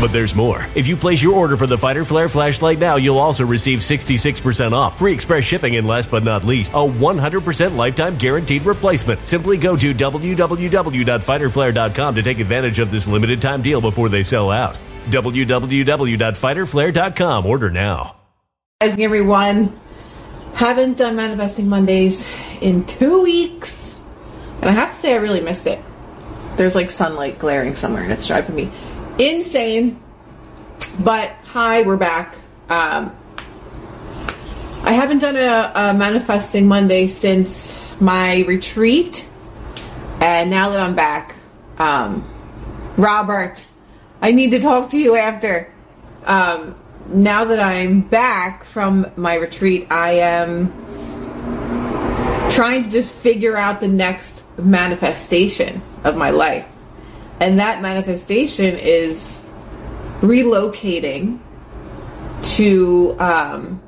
But there's more. If you place your order for the Fighter Flare flashlight now, you'll also receive 66% off, free express shipping, and last but not least, a 100% lifetime guaranteed replacement. Simply go to www.fighterflare.com to take advantage of this limited time deal before they sell out. www.fighterflare.com. Order now. Rising everyone. Haven't done Manifesting Mondays in two weeks. And I have to say, I really missed it. There's like sunlight glaring somewhere, and it's driving me insane. But hi, we're back. Um, I haven't done a, a Manifesting Monday since my retreat. And now that I'm back, um, Robert, I need to talk to you after. Um, now that I'm back from my retreat, I am trying to just figure out the next manifestation of my life. And that manifestation is relocating to um,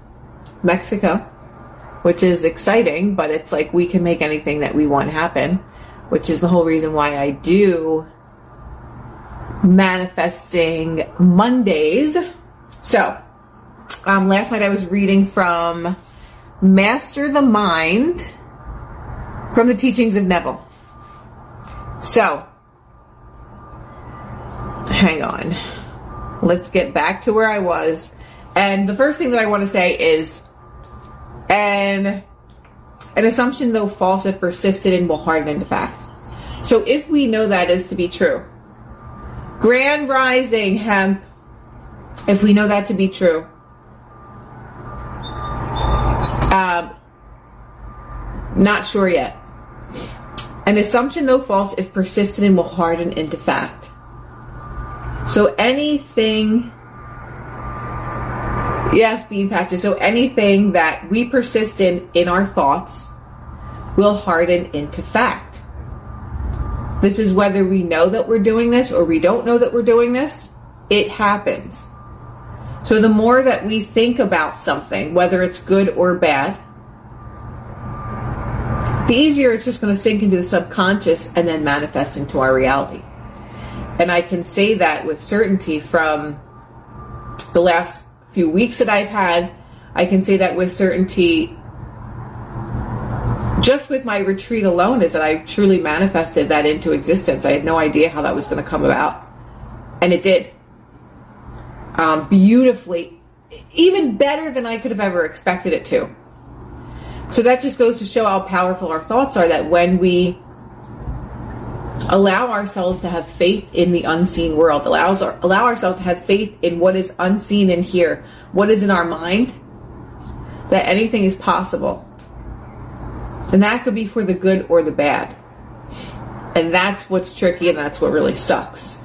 Mexico, which is exciting, but it's like we can make anything that we want happen, which is the whole reason why I do manifesting Mondays so, um, last night I was reading from Master the Mind from the teachings of Neville. So, hang on. Let's get back to where I was. And the first thing that I want to say is an, an assumption, though false, if persisted in will harden into fact. So, if we know that is to be true, Grand Rising Hemp if we know that to be true. Um, not sure yet. An assumption, though false, if persisted and will harden into fact. So anything, yes, being patches. So anything that we persist in in our thoughts will harden into fact. This is whether we know that we're doing this or we don't know that we're doing this. It happens. So the more that we think about something, whether it's good or bad, the easier it's just going to sink into the subconscious and then manifest into our reality. And I can say that with certainty from the last few weeks that I've had. I can say that with certainty just with my retreat alone is that I truly manifested that into existence. I had no idea how that was going to come about. And it did. Um, beautifully, even better than I could have ever expected it to. So that just goes to show how powerful our thoughts are that when we allow ourselves to have faith in the unseen world, allows our, allow ourselves to have faith in what is unseen in here, what is in our mind, that anything is possible. And that could be for the good or the bad. And that's what's tricky and that's what really sucks.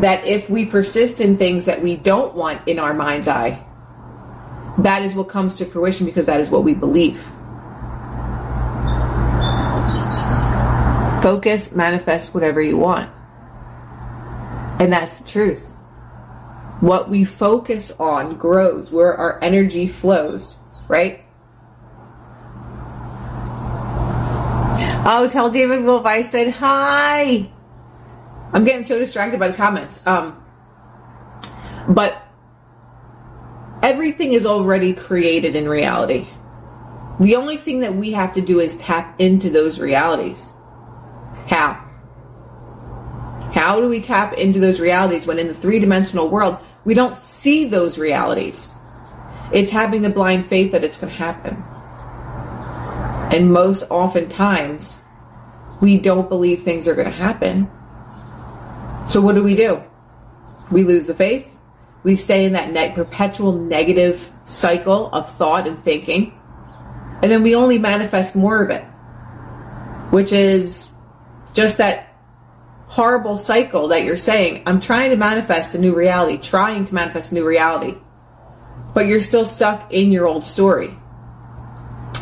That if we persist in things that we don't want in our mind's eye, that is what comes to fruition because that is what we believe. Focus, manifest whatever you want. And that's the truth. What we focus on grows, where our energy flows, right? Oh, tell David Wolf I said hi. I'm getting so distracted by the comments. Um, but everything is already created in reality. The only thing that we have to do is tap into those realities. How? How do we tap into those realities when in the three dimensional world we don't see those realities? It's having the blind faith that it's going to happen. And most oftentimes, we don't believe things are going to happen. So what do we do? We lose the faith we stay in that perpetual negative cycle of thought and thinking. And then we only manifest more of it, which is just that horrible cycle that you're saying, I'm trying to manifest a new reality, trying to manifest a new reality, but you're still stuck in your old story.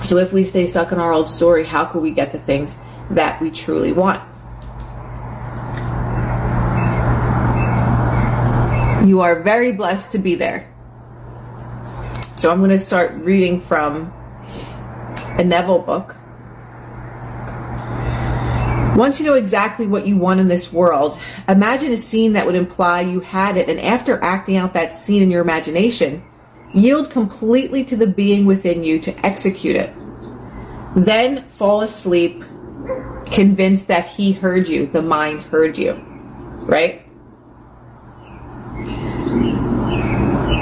So if we stay stuck in our old story, how can we get the things that we truly want? You are very blessed to be there. So I'm going to start reading from a Neville book. Once you know exactly what you want in this world, imagine a scene that would imply you had it, and after acting out that scene in your imagination, yield completely to the being within you to execute it. Then fall asleep, convinced that he heard you, the mind heard you. Right?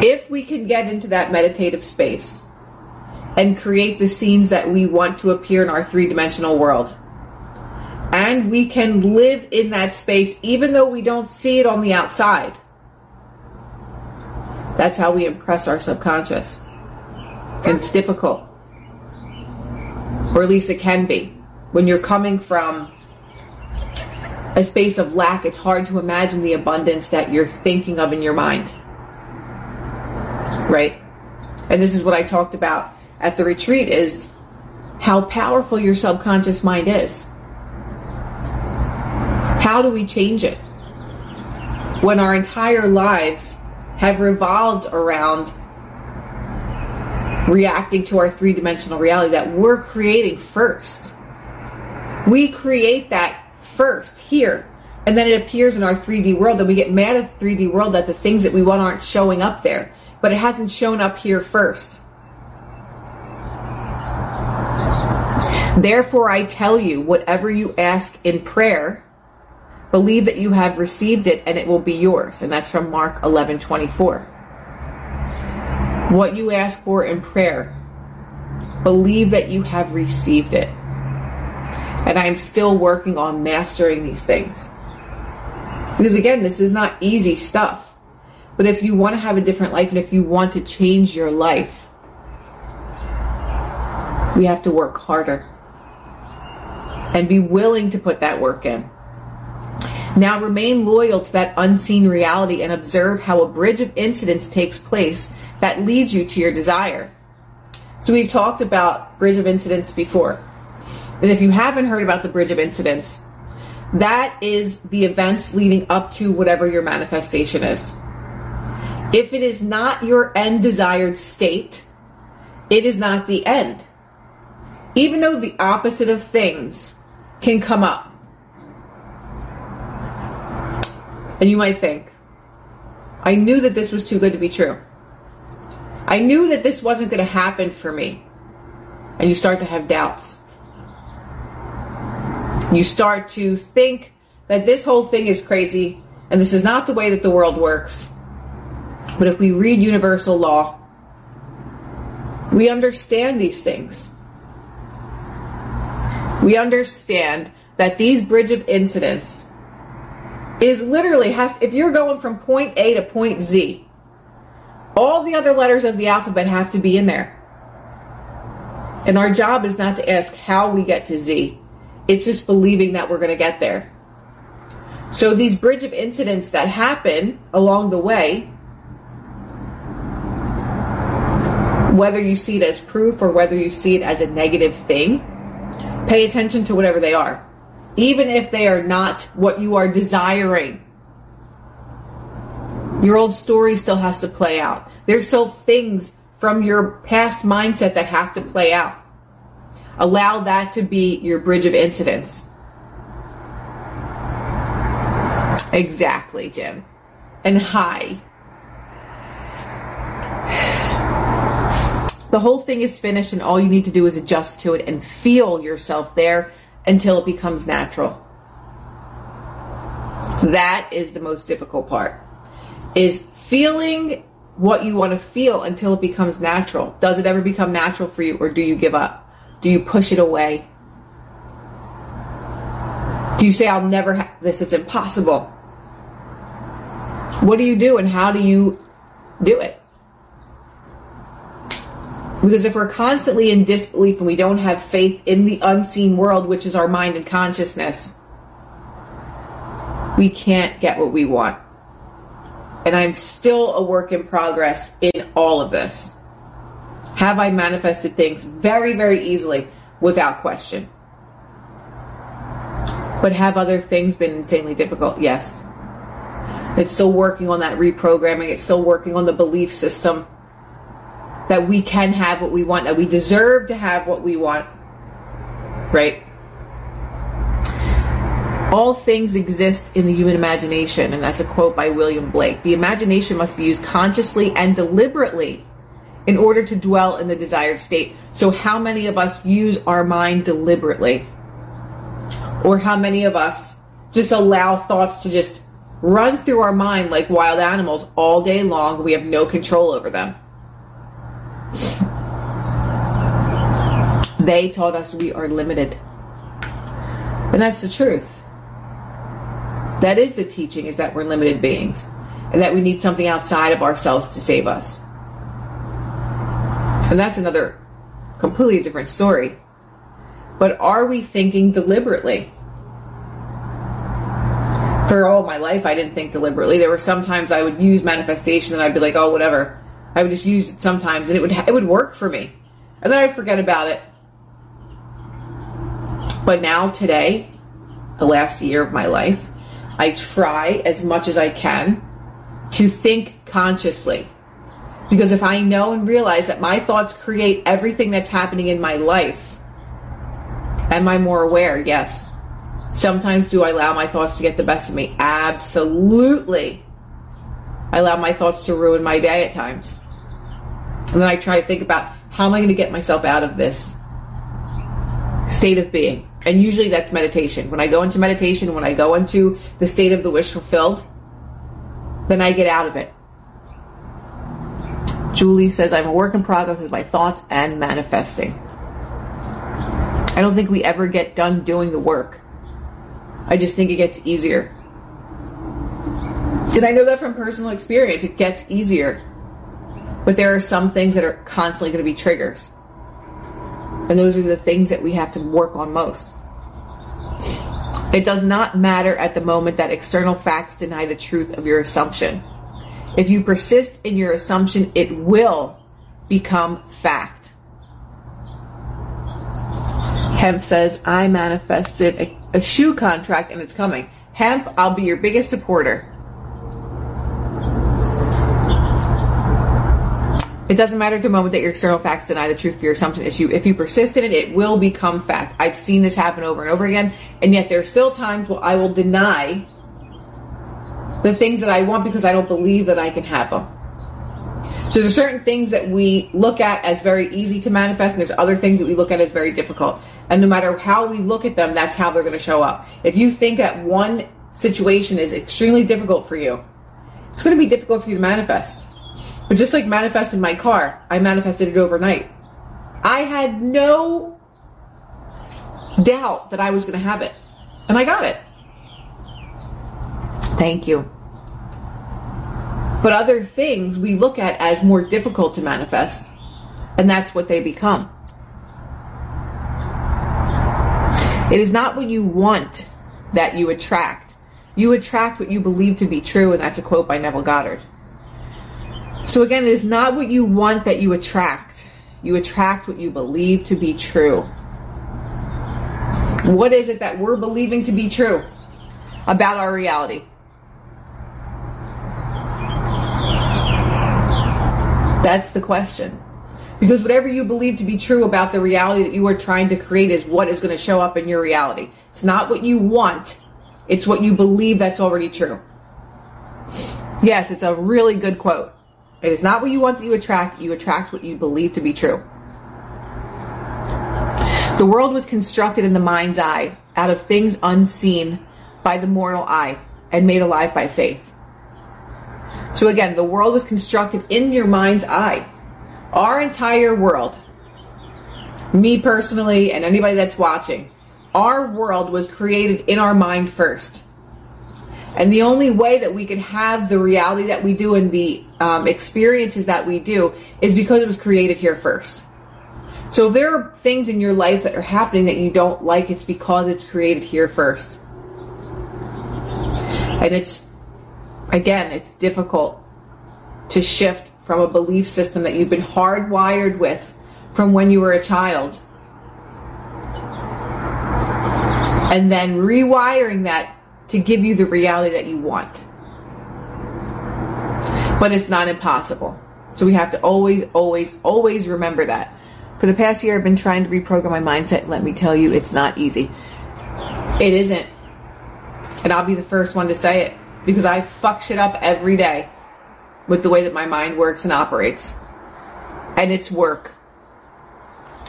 If we can get into that meditative space and create the scenes that we want to appear in our three dimensional world, and we can live in that space even though we don't see it on the outside, that's how we impress our subconscious. And it's difficult. Or at least it can be. When you're coming from a space of lack, it's hard to imagine the abundance that you're thinking of in your mind right? And this is what I talked about at the retreat is how powerful your subconscious mind is. How do we change it? When our entire lives have revolved around reacting to our three dimensional reality that we're creating first. We create that first here, and then it appears in our 3D world, and we get mad at the 3D world that the things that we want aren't showing up there but it hasn't shown up here first. Therefore, I tell you, whatever you ask in prayer, believe that you have received it and it will be yours. And that's from Mark 11 24. What you ask for in prayer, believe that you have received it. And I'm still working on mastering these things. Because again, this is not easy stuff. But if you want to have a different life and if you want to change your life, we have to work harder and be willing to put that work in. Now remain loyal to that unseen reality and observe how a bridge of incidents takes place that leads you to your desire. So we've talked about bridge of incidents before. And if you haven't heard about the bridge of incidents, that is the events leading up to whatever your manifestation is. If it is not your end desired state, it is not the end. Even though the opposite of things can come up. And you might think, I knew that this was too good to be true. I knew that this wasn't going to happen for me. And you start to have doubts. You start to think that this whole thing is crazy and this is not the way that the world works. But if we read universal law, we understand these things. We understand that these bridge of incidents is literally has if you're going from point A to point Z, all the other letters of the alphabet have to be in there. And our job is not to ask how we get to Z. It's just believing that we're going to get there. So these bridge of incidents that happen along the way, whether you see it as proof or whether you see it as a negative thing, pay attention to whatever they are even if they are not what you are desiring. Your old story still has to play out. There's still things from your past mindset that have to play out. Allow that to be your bridge of incidents. Exactly, Jim. And hi. The whole thing is finished, and all you need to do is adjust to it and feel yourself there until it becomes natural. That is the most difficult part. Is feeling what you want to feel until it becomes natural. Does it ever become natural for you or do you give up? Do you push it away? Do you say I'll never have this, it's impossible? What do you do and how do you do it? Because if we're constantly in disbelief and we don't have faith in the unseen world, which is our mind and consciousness, we can't get what we want. And I'm still a work in progress in all of this. Have I manifested things very, very easily without question? But have other things been insanely difficult? Yes. It's still working on that reprogramming, it's still working on the belief system that we can have what we want, that we deserve to have what we want. Right? All things exist in the human imagination, and that's a quote by William Blake. The imagination must be used consciously and deliberately in order to dwell in the desired state. So, how many of us use our mind deliberately? Or how many of us just allow thoughts to just run through our mind like wild animals all day long? We have no control over them. They told us we are limited. And that's the truth. That is the teaching is that we're limited beings and that we need something outside of ourselves to save us. And that's another completely different story. But are we thinking deliberately? For all my life, I didn't think deliberately. There were sometimes I would use manifestation and I'd be like, oh, whatever. I would just use it sometimes and it would, it would work for me. And then I'd forget about it. But now, today, the last year of my life, I try as much as I can to think consciously. Because if I know and realize that my thoughts create everything that's happening in my life, am I more aware? Yes. Sometimes do I allow my thoughts to get the best of me? Absolutely. I allow my thoughts to ruin my day at times. And then I try to think about how am I going to get myself out of this state of being? And usually that's meditation. When I go into meditation, when I go into the state of the wish fulfilled, then I get out of it. Julie says, I'm a work in progress with my thoughts and manifesting. I don't think we ever get done doing the work. I just think it gets easier. And I know that from personal experience. It gets easier. But there are some things that are constantly going to be triggers. And those are the things that we have to work on most. It does not matter at the moment that external facts deny the truth of your assumption. If you persist in your assumption, it will become fact. Hemp says, I manifested a, a shoe contract and it's coming. Hemp, I'll be your biggest supporter. It doesn't matter at the moment that your external facts deny the truth of your assumption issue. If you persist in it, it will become fact. I've seen this happen over and over again, and yet there are still times where I will deny the things that I want because I don't believe that I can have them. So there's certain things that we look at as very easy to manifest, and there's other things that we look at as very difficult. And no matter how we look at them, that's how they're going to show up. If you think that one situation is extremely difficult for you, it's going to be difficult for you to manifest. But just like manifesting my car, I manifested it overnight. I had no doubt that I was going to have it. And I got it. Thank you. But other things we look at as more difficult to manifest, and that's what they become. It is not what you want that you attract. You attract what you believe to be true, and that's a quote by Neville Goddard. So again, it is not what you want that you attract. You attract what you believe to be true. What is it that we're believing to be true about our reality? That's the question. Because whatever you believe to be true about the reality that you are trying to create is what is going to show up in your reality. It's not what you want, it's what you believe that's already true. Yes, it's a really good quote. It is not what you want that you attract, you attract what you believe to be true. The world was constructed in the mind's eye out of things unseen by the mortal eye and made alive by faith. So again, the world was constructed in your mind's eye. Our entire world, me personally and anybody that's watching, our world was created in our mind first. And the only way that we can have the reality that we do and the um, experiences that we do is because it was created here first. So if there are things in your life that are happening that you don't like, it's because it's created here first. And it's, again, it's difficult to shift from a belief system that you've been hardwired with from when you were a child. And then rewiring that to give you the reality that you want. But it's not impossible. So we have to always, always, always remember that. For the past year, I've been trying to reprogram my mindset. Let me tell you, it's not easy. It isn't. And I'll be the first one to say it because I fuck shit up every day with the way that my mind works and operates. And it's work.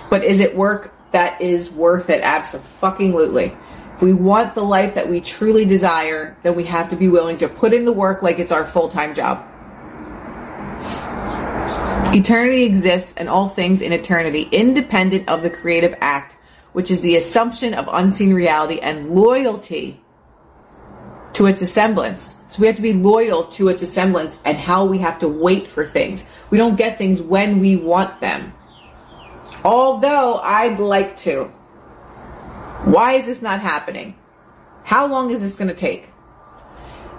But is it work that is worth it? Absolutely we want the life that we truly desire, then we have to be willing to put in the work like it's our full time job. Eternity exists and all things in eternity, independent of the creative act, which is the assumption of unseen reality and loyalty to its semblance. So we have to be loyal to its semblance and how we have to wait for things. We don't get things when we want them. Although I'd like to. Why is this not happening? How long is this going to take?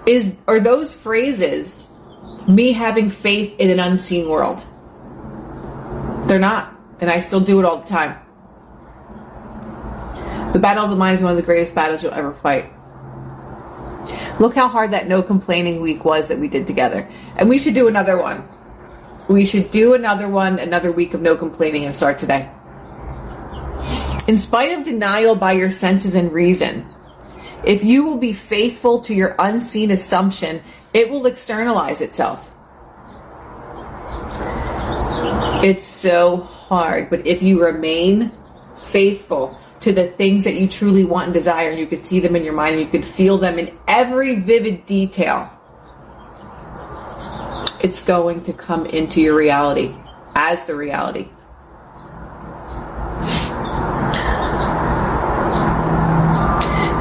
Is are those phrases me having faith in an unseen world? They're not, and I still do it all the time. The battle of the mind is one of the greatest battles you'll ever fight. Look how hard that no complaining week was that we did together. And we should do another one. We should do another one, another week of no complaining and start today. In spite of denial by your senses and reason, if you will be faithful to your unseen assumption, it will externalize itself. It's so hard, but if you remain faithful to the things that you truly want and desire, and you could see them in your mind and you could feel them in every vivid detail, it's going to come into your reality as the reality.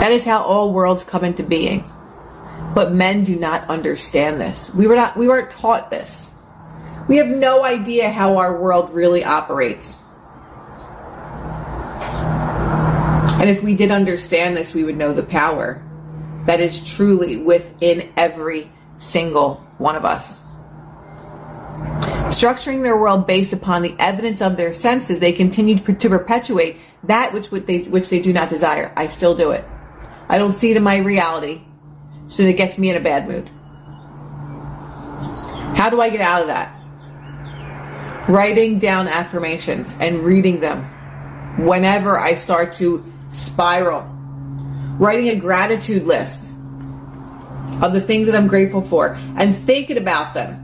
That is how all worlds come into being. But men do not understand this. We were not we weren't taught this. We have no idea how our world really operates. And if we did understand this, we would know the power that is truly within every single one of us. Structuring their world based upon the evidence of their senses, they continue to perpetuate that which they, which they do not desire. I still do it. I don't see it in my reality. So it gets me in a bad mood. How do I get out of that? writing down affirmations and reading them whenever I start to spiral. Writing a gratitude list of the things that I'm grateful for and thinking about them.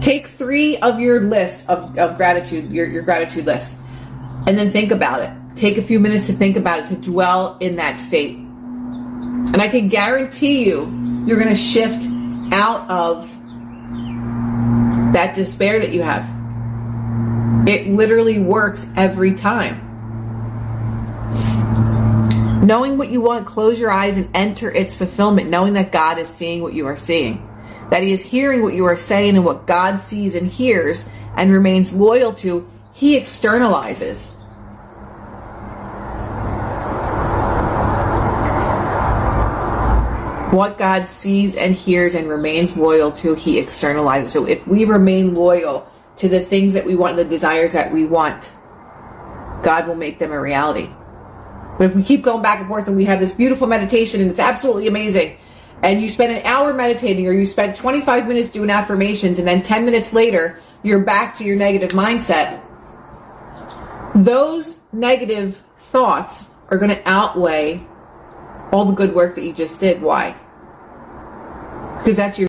Take three of your list of, of gratitude, your, your gratitude list, and then think about it. Take a few minutes to think about it, to dwell in that state. And I can guarantee you, you're going to shift out of that despair that you have. It literally works every time. Knowing what you want, close your eyes and enter its fulfillment, knowing that God is seeing what you are seeing, that He is hearing what you are saying, and what God sees and hears and remains loyal to, He externalizes. What God sees and hears and remains loyal to, He externalizes. So if we remain loyal to the things that we want, the desires that we want, God will make them a reality. But if we keep going back and forth and we have this beautiful meditation and it's absolutely amazing, and you spend an hour meditating or you spend 25 minutes doing affirmations and then 10 minutes later you're back to your negative mindset, those negative thoughts are going to outweigh all the good work that you just did. Why? Because that's your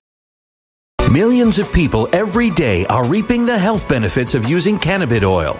Millions of people every day are reaping the health benefits of using cannabis oil,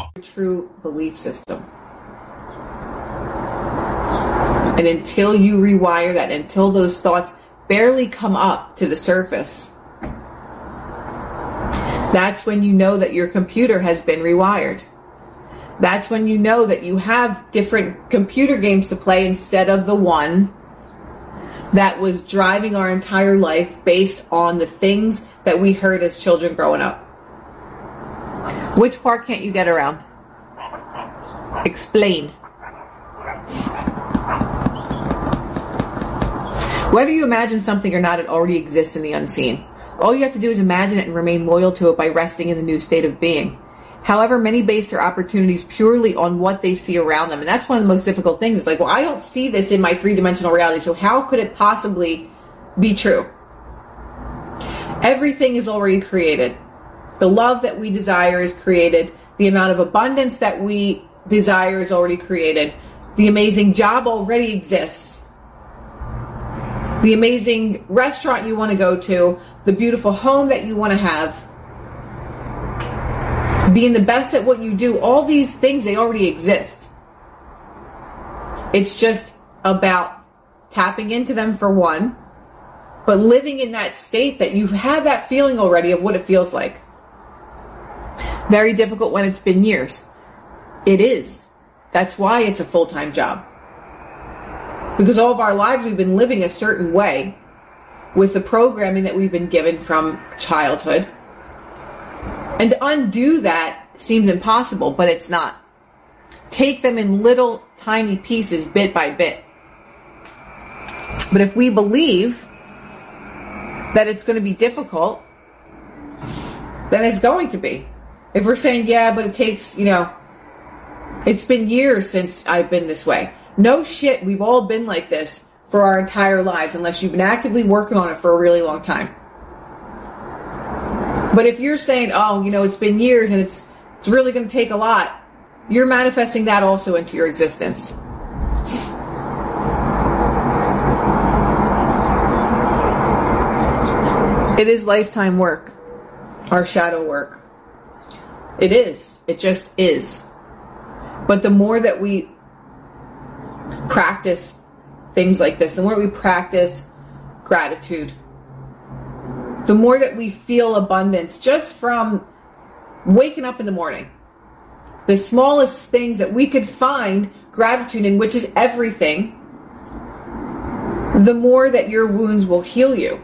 true belief system. And until you rewire that, until those thoughts barely come up to the surface, that's when you know that your computer has been rewired. That's when you know that you have different computer games to play instead of the one that was driving our entire life based on the things that we heard as children growing up. Which part can't you get around? Explain. Whether you imagine something or not, it already exists in the unseen. All you have to do is imagine it and remain loyal to it by resting in the new state of being. However, many base their opportunities purely on what they see around them. And that's one of the most difficult things. It's like, well, I don't see this in my three dimensional reality, so how could it possibly be true? Everything is already created. The love that we desire is created. The amount of abundance that we desire is already created. The amazing job already exists. The amazing restaurant you want to go to, the beautiful home that you want to have, being the best at what you do, all these things, they already exist. It's just about tapping into them for one, but living in that state that you have that feeling already of what it feels like. Very difficult when it's been years. It is. That's why it's a full time job. Because all of our lives we've been living a certain way with the programming that we've been given from childhood. And to undo that seems impossible, but it's not. Take them in little tiny pieces, bit by bit. But if we believe that it's going to be difficult, then it's going to be. If we're saying, yeah, but it takes, you know, It's been years since I've been this way. No shit, we've all been like this for our entire lives unless you've been actively working on it for a really long time. But if you're saying, "Oh, you know, it's been years and it's it's really going to take a lot," you're manifesting that also into your existence. It is lifetime work, our shadow work. It is. It just is. But the more that we practice things like this, the more we practice gratitude, the more that we feel abundance just from waking up in the morning. The smallest things that we could find gratitude in, which is everything, the more that your wounds will heal you.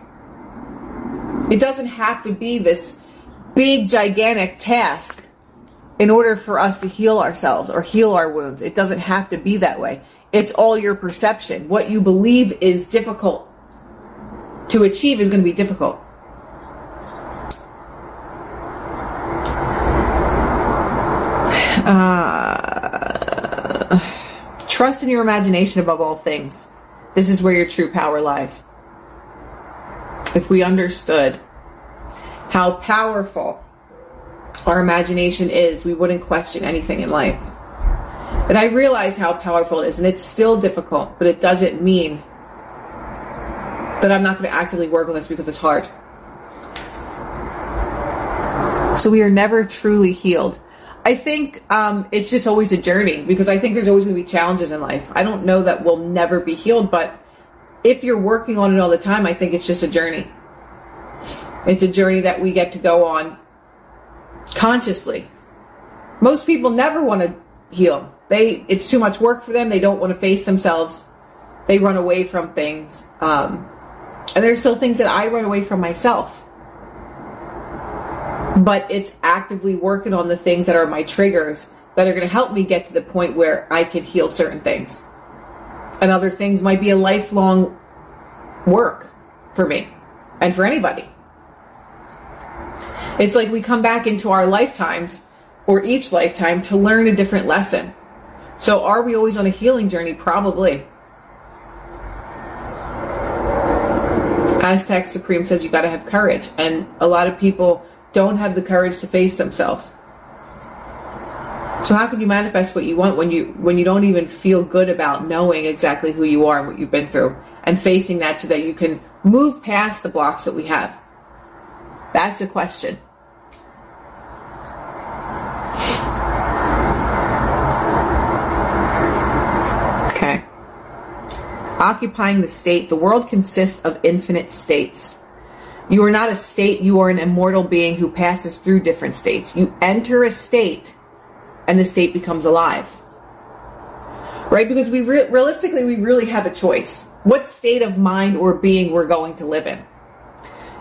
It doesn't have to be this big, gigantic task in order for us to heal ourselves or heal our wounds. It doesn't have to be that way. It's all your perception. What you believe is difficult to achieve is going to be difficult. Uh, trust in your imagination above all things. This is where your true power lies if we understood how powerful our imagination is, we wouldn't question anything in life. And I realize how powerful it is, and it's still difficult, but it doesn't mean that I'm not going to actively work on this because it's hard. So we are never truly healed. I think um, it's just always a journey because I think there's always going to be challenges in life. I don't know that we'll never be healed, but if you're working on it all the time, I think it's just a journey. It's a journey that we get to go on consciously. Most people never want to heal. They it's too much work for them. They don't want to face themselves. They run away from things. Um, and there's still things that I run away from myself. But it's actively working on the things that are my triggers that are going to help me get to the point where I can heal certain things and other things might be a lifelong work for me and for anybody. It's like we come back into our lifetimes or each lifetime to learn a different lesson. So are we always on a healing journey? Probably. Aztec Supreme says you got to have courage, and a lot of people don't have the courage to face themselves. So how can you manifest what you want when you when you don't even feel good about knowing exactly who you are and what you've been through and facing that so that you can move past the blocks that we have? That's a question. Occupying the state, the world consists of infinite states. You are not a state, you are an immortal being who passes through different states. You enter a state and the state becomes alive. Right? Because we re- realistically, we really have a choice. What state of mind or being we're going to live in.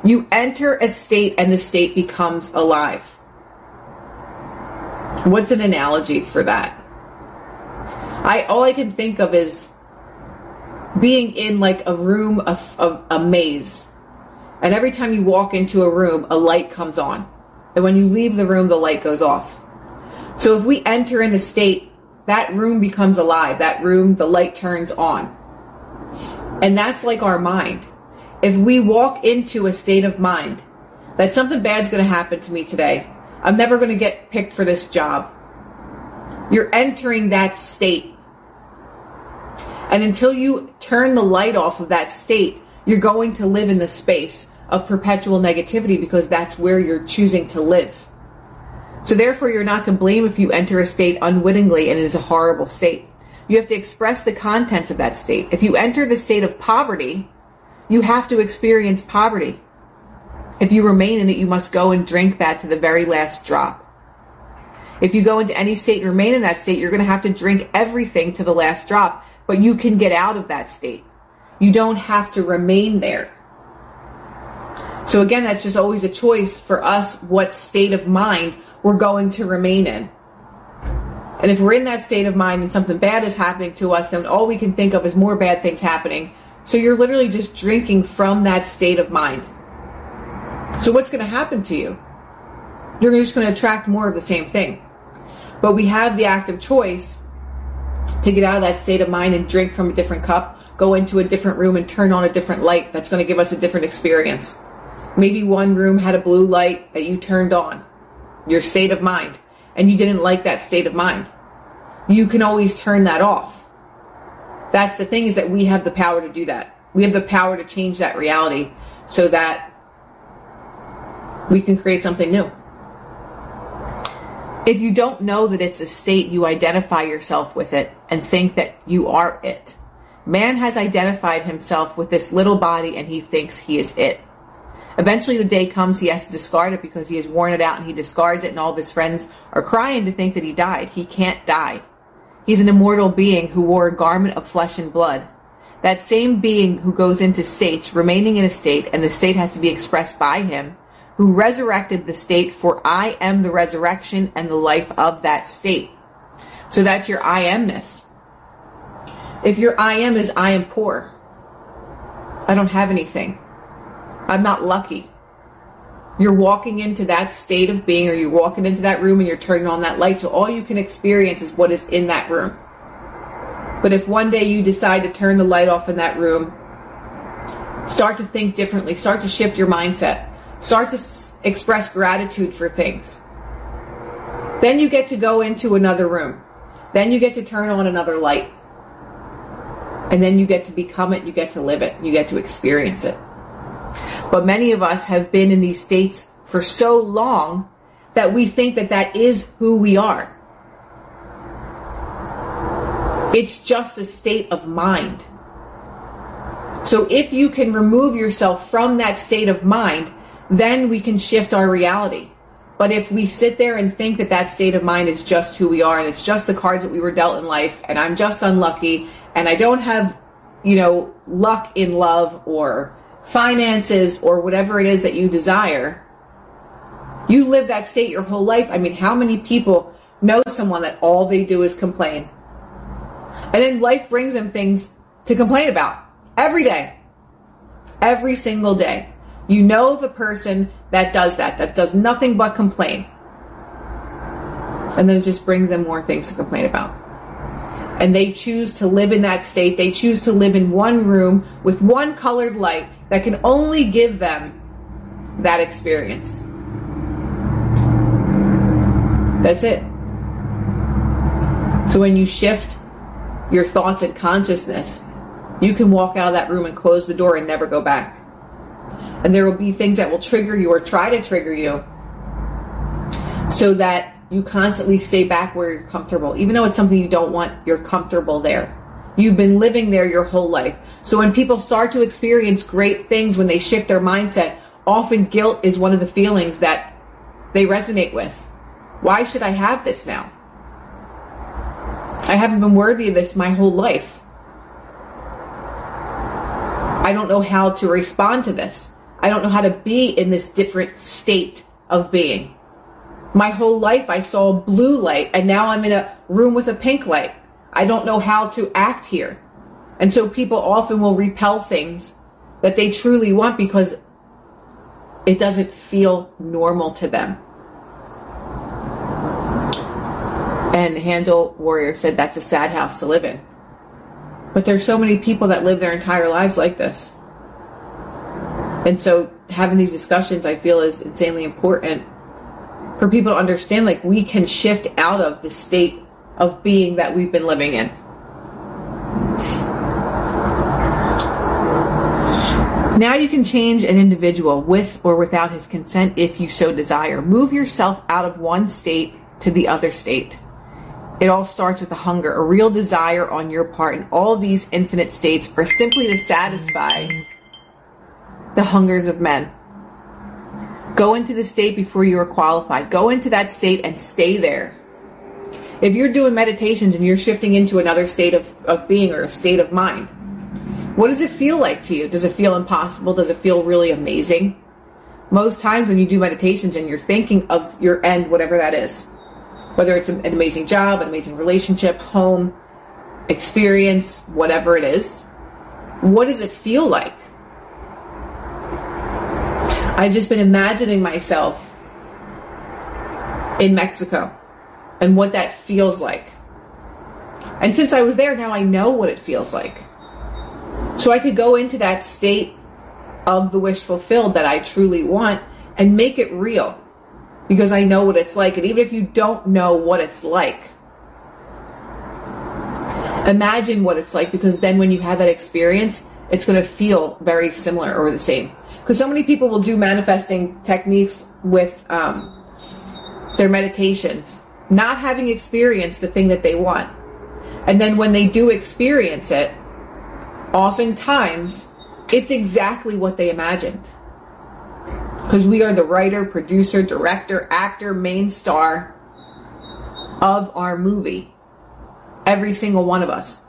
You enter a state and the state becomes alive. What's an analogy for that? I all I can think of is being in like a room of, of a maze. And every time you walk into a room, a light comes on. And when you leave the room, the light goes off. So if we enter in a state, that room becomes alive. That room, the light turns on. And that's like our mind. If we walk into a state of mind that something bad's going to happen to me today, I'm never going to get picked for this job. You're entering that state. And until you turn the light off of that state, you're going to live in the space of perpetual negativity because that's where you're choosing to live. So therefore, you're not to blame if you enter a state unwittingly and it is a horrible state. You have to express the contents of that state. If you enter the state of poverty, you have to experience poverty. If you remain in it, you must go and drink that to the very last drop. If you go into any state and remain in that state, you're going to have to drink everything to the last drop, but you can get out of that state. You don't have to remain there. So again, that's just always a choice for us what state of mind we're going to remain in. And if we're in that state of mind and something bad is happening to us, then all we can think of is more bad things happening. So you're literally just drinking from that state of mind. So what's going to happen to you? You're just going to attract more of the same thing. But we have the active choice to get out of that state of mind and drink from a different cup, go into a different room and turn on a different light that's going to give us a different experience. Maybe one room had a blue light that you turned on, your state of mind, and you didn't like that state of mind. You can always turn that off. That's the thing is that we have the power to do that. We have the power to change that reality so that we can create something new. If you don't know that it's a state, you identify yourself with it and think that you are it. Man has identified himself with this little body and he thinks he is it. Eventually the day comes he has to discard it because he has worn it out and he discards it and all of his friends are crying to think that he died. He can't die. He's an immortal being who wore a garment of flesh and blood. That same being who goes into states, remaining in a state, and the state has to be expressed by him, who resurrected the state, for I am the resurrection and the life of that state. So that's your I amness. If your I am is I am poor, I don't have anything, I'm not lucky. You're walking into that state of being, or you're walking into that room and you're turning on that light, so all you can experience is what is in that room. But if one day you decide to turn the light off in that room, start to think differently, start to shift your mindset Start to s- express gratitude for things. Then you get to go into another room. Then you get to turn on another light. And then you get to become it, you get to live it, you get to experience it. But many of us have been in these states for so long that we think that that is who we are. It's just a state of mind. So if you can remove yourself from that state of mind, then we can shift our reality. But if we sit there and think that that state of mind is just who we are and it's just the cards that we were dealt in life and I'm just unlucky and I don't have, you know, luck in love or finances or whatever it is that you desire, you live that state your whole life. I mean, how many people know someone that all they do is complain? And then life brings them things to complain about every day, every single day. You know the person that does that, that does nothing but complain. And then it just brings them more things to complain about. And they choose to live in that state. They choose to live in one room with one colored light that can only give them that experience. That's it. So when you shift your thoughts and consciousness, you can walk out of that room and close the door and never go back and there will be things that will trigger you or try to trigger you so that you constantly stay back where you're comfortable. Even though it's something you don't want, you're comfortable there. You've been living there your whole life. So when people start to experience great things, when they shift their mindset, often guilt is one of the feelings that they resonate with. Why should I have this now? I haven't been worthy of this my whole life. I don't know how to respond to this. I don't know how to be in this different state of being. My whole life I saw blue light and now I'm in a room with a pink light. I don't know how to act here. And so people often will repel things that they truly want because it doesn't feel normal to them. And Handel Warrior said that's a sad house to live in. But there's so many people that live their entire lives like this. And so having these discussions, I feel, is insanely important for people to understand like we can shift out of the state of being that we've been living in. Now you can change an individual with or without his consent if you so desire. Move yourself out of one state to the other state. It all starts with a hunger, a real desire on your part, and all these infinite states are simply to satisfy the hungers of men. Go into the state before you are qualified. Go into that state and stay there. If you're doing meditations and you're shifting into another state of, of being or a state of mind, what does it feel like to you? Does it feel impossible? Does it feel really amazing? Most times when you do meditations and you're thinking of your end, whatever that is, whether it's an amazing job, an amazing relationship, home, experience, whatever it is, what does it feel like? I've just been imagining myself in Mexico and what that feels like. And since I was there, now I know what it feels like. So I could go into that state of the wish fulfilled that I truly want and make it real because I know what it's like. And even if you don't know what it's like, imagine what it's like because then when you have that experience, it's going to feel very similar or the same. Because so many people will do manifesting techniques with um, their meditations, not having experienced the thing that they want. And then when they do experience it, oftentimes it's exactly what they imagined. Because we are the writer, producer, director, actor, main star of our movie. Every single one of us.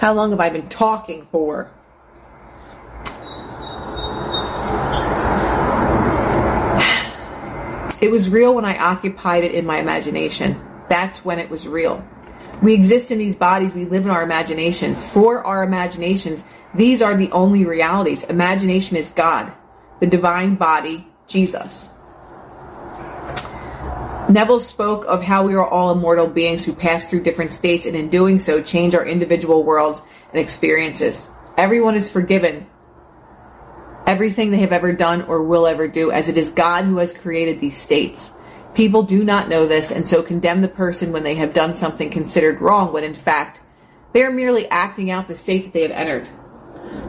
How long have I been talking for? It was real when I occupied it in my imagination. That's when it was real. We exist in these bodies, we live in our imaginations. For our imaginations, these are the only realities. Imagination is God, the divine body, Jesus. Neville spoke of how we are all immortal beings who pass through different states and in doing so change our individual worlds and experiences. Everyone is forgiven everything they have ever done or will ever do, as it is God who has created these states. People do not know this and so condemn the person when they have done something considered wrong, when in fact they are merely acting out the state that they have entered.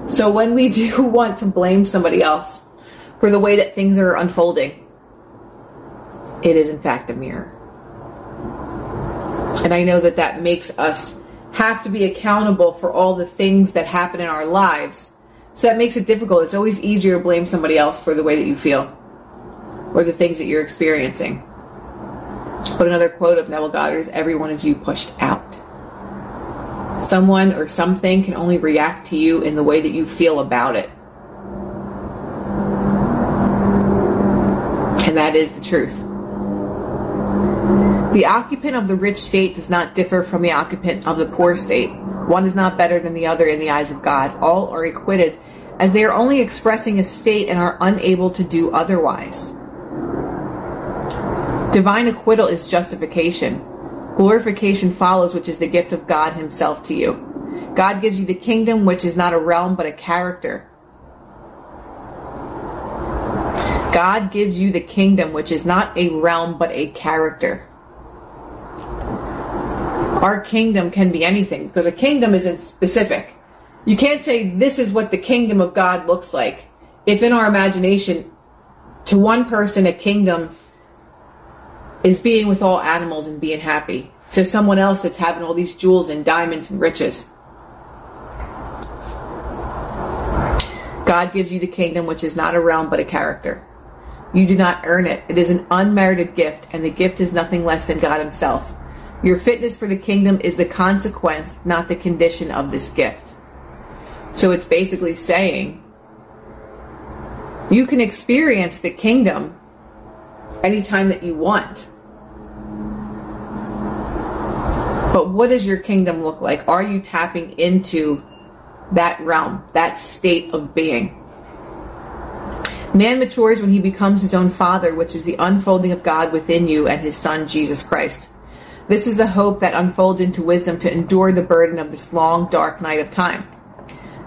So when we do want to blame somebody else for the way that things are unfolding, it is in fact a mirror. And I know that that makes us have to be accountable for all the things that happen in our lives so that makes it difficult. It's always easier to blame somebody else for the way that you feel or the things that you're experiencing. But another quote of Neville Goddard is everyone is you pushed out. Someone or something can only react to you in the way that you feel about it. And that is the truth. The occupant of the rich state does not differ from the occupant of the poor state. One is not better than the other in the eyes of God. All are acquitted, as they are only expressing a state and are unable to do otherwise. Divine acquittal is justification. Glorification follows, which is the gift of God Himself to you. God gives you the kingdom, which is not a realm but a character. God gives you the kingdom, which is not a realm but a character. Our kingdom can be anything because a kingdom isn't specific. You can't say this is what the kingdom of God looks like. If in our imagination, to one person, a kingdom is being with all animals and being happy. To someone else, it's having all these jewels and diamonds and riches. God gives you the kingdom, which is not a realm but a character. You do not earn it. It is an unmerited gift, and the gift is nothing less than God Himself. Your fitness for the kingdom is the consequence, not the condition of this gift. So it's basically saying you can experience the kingdom anytime that you want. But what does your kingdom look like? Are you tapping into that realm, that state of being? Man matures when he becomes his own father, which is the unfolding of God within you and his son, Jesus Christ. This is the hope that unfolds into wisdom to endure the burden of this long, dark night of time.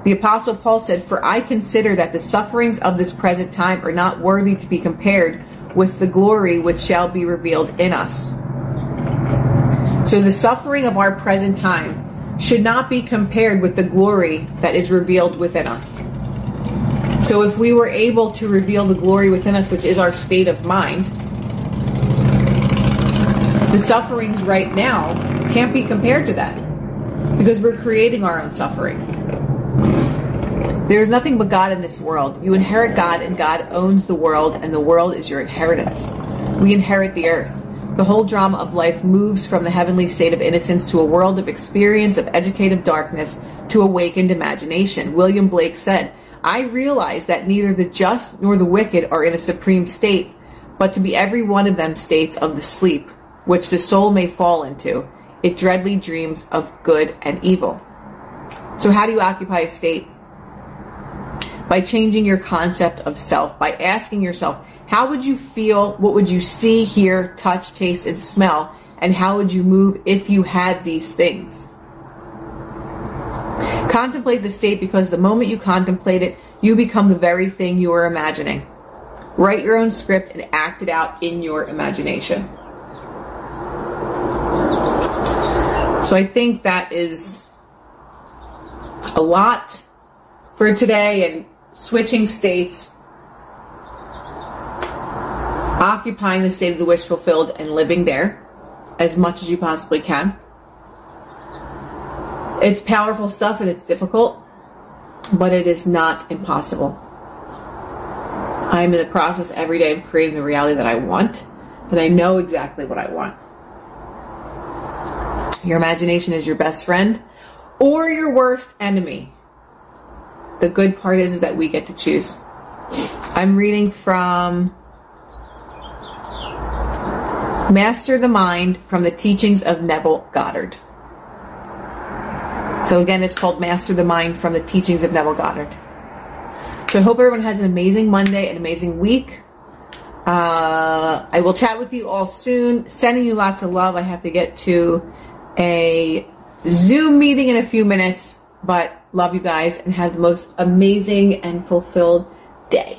The Apostle Paul said, For I consider that the sufferings of this present time are not worthy to be compared with the glory which shall be revealed in us. So the suffering of our present time should not be compared with the glory that is revealed within us. So if we were able to reveal the glory within us, which is our state of mind, the sufferings right now can't be compared to that because we're creating our own suffering. There is nothing but God in this world. You inherit God, and God owns the world, and the world is your inheritance. We inherit the earth. The whole drama of life moves from the heavenly state of innocence to a world of experience, of educative darkness, to awakened imagination. William Blake said, I realize that neither the just nor the wicked are in a supreme state, but to be every one of them states of the sleep which the soul may fall into, it dreadly dreams of good and evil. So, how do you occupy a state? By changing your concept of self, by asking yourself, How would you feel? What would you see, hear, touch, taste, and smell? And how would you move if you had these things? Contemplate the state because the moment you contemplate it, you become the very thing you are imagining. Write your own script and act it out in your imagination. So I think that is a lot for today and switching states, occupying the state of the wish fulfilled and living there as much as you possibly can. It's powerful stuff and it's difficult, but it is not impossible. I'm in the process every day of creating the reality that I want, that I know exactly what I want. Your imagination is your best friend or your worst enemy. The good part is, is that we get to choose. I'm reading from Master the Mind from the teachings of Neville Goddard. So again, it's called Master the Mind from the teachings of Neville Goddard. So I hope everyone has an amazing Monday, an amazing week. Uh, I will chat with you all soon. Sending you lots of love. I have to get to a Zoom meeting in a few minutes, but love you guys and have the most amazing and fulfilled day.